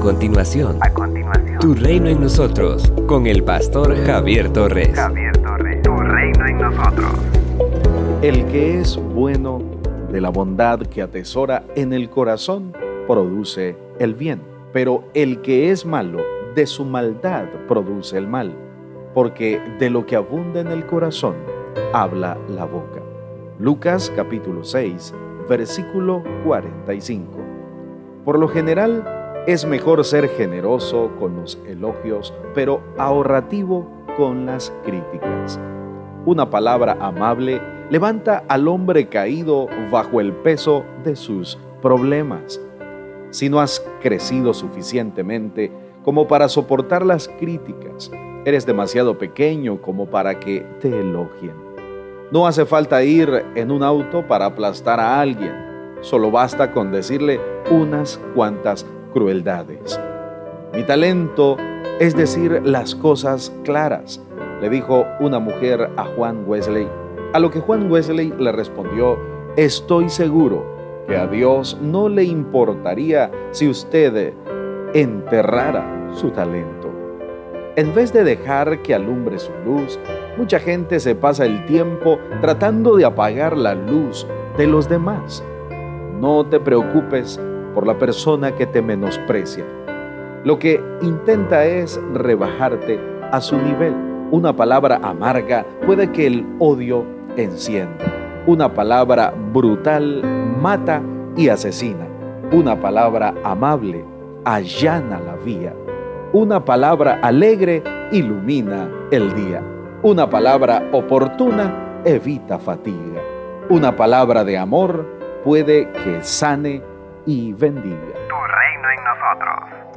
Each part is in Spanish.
continuación, a continuación, Tu reino en nosotros, con el pastor Javier Torres. Javier Torres, Tu reino en nosotros. El que es bueno de la bondad que atesora en el corazón, produce el bien. Pero el que es malo, de su maldad produce el mal. Porque de lo que abunda en el corazón, habla la boca. Lucas capítulo 6, versículo 45. Por lo general, es mejor ser generoso con los elogios, pero ahorrativo con las críticas. Una palabra amable levanta al hombre caído bajo el peso de sus problemas. Si no has crecido suficientemente como para soportar las críticas, eres demasiado pequeño como para que te elogien. No hace falta ir en un auto para aplastar a alguien, solo basta con decirle unas cuantas crueldades. Mi talento es decir las cosas claras, le dijo una mujer a Juan Wesley, a lo que Juan Wesley le respondió, estoy seguro que a Dios no le importaría si usted enterrara su talento. En vez de dejar que alumbre su luz, mucha gente se pasa el tiempo tratando de apagar la luz de los demás. No te preocupes por la persona que te menosprecia. Lo que intenta es rebajarte a su nivel. Una palabra amarga puede que el odio encienda. Una palabra brutal mata y asesina. Una palabra amable allana la vía. Una palabra alegre ilumina el día. Una palabra oportuna evita fatiga. Una palabra de amor puede que sane y bendiga. Tu reino en nosotros.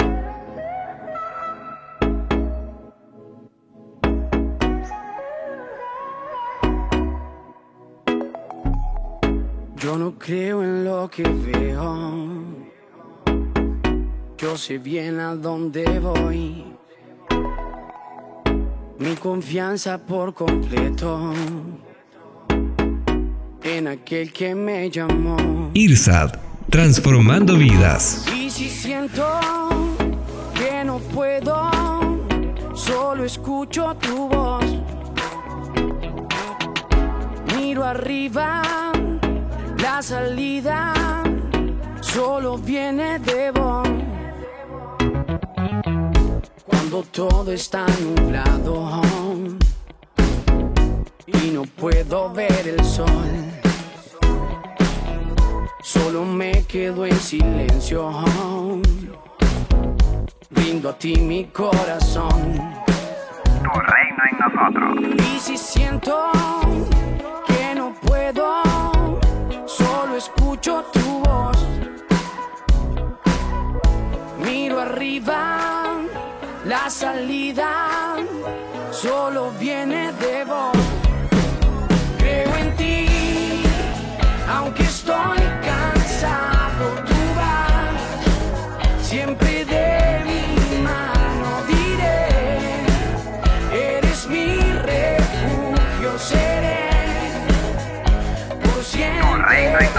Yo no creo en lo que veo. Yo sé bien a dónde voy. Mi confianza por completo en aquel que me llamó. IRSAD transformando vidas. Y si siento que no puedo, solo escucho tu voz. Miro arriba, la salida solo viene de vos. Cuando todo está nublado y no puedo ver el sol Solo me quedo en silencio. Brindo a ti mi corazón. Tu reino en nosotros. Y si siento que no puedo, solo escucho tu voz. Miro arriba, la salida solo viene de vos.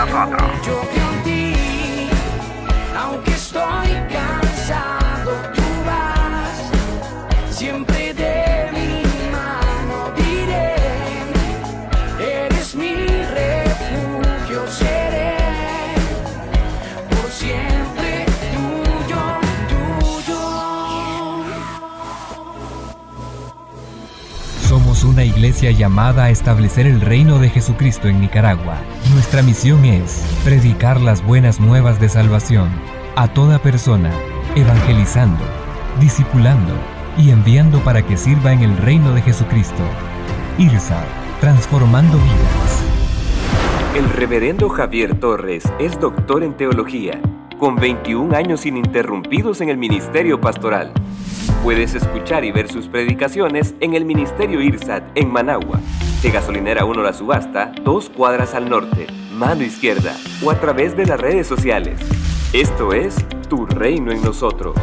nosotros. Una iglesia llamada a establecer el reino de Jesucristo en Nicaragua. Nuestra misión es predicar las buenas nuevas de salvación a toda persona, evangelizando, discipulando y enviando para que sirva en el reino de Jesucristo. IRSA, transformando vidas. El reverendo Javier Torres es doctor en teología, con 21 años ininterrumpidos en el ministerio pastoral. Puedes escuchar y ver sus predicaciones en el Ministerio IRSAT en Managua, de Gasolinera 1 La Subasta, dos cuadras al norte, mano izquierda, o a través de las redes sociales. Esto es Tu Reino en Nosotros.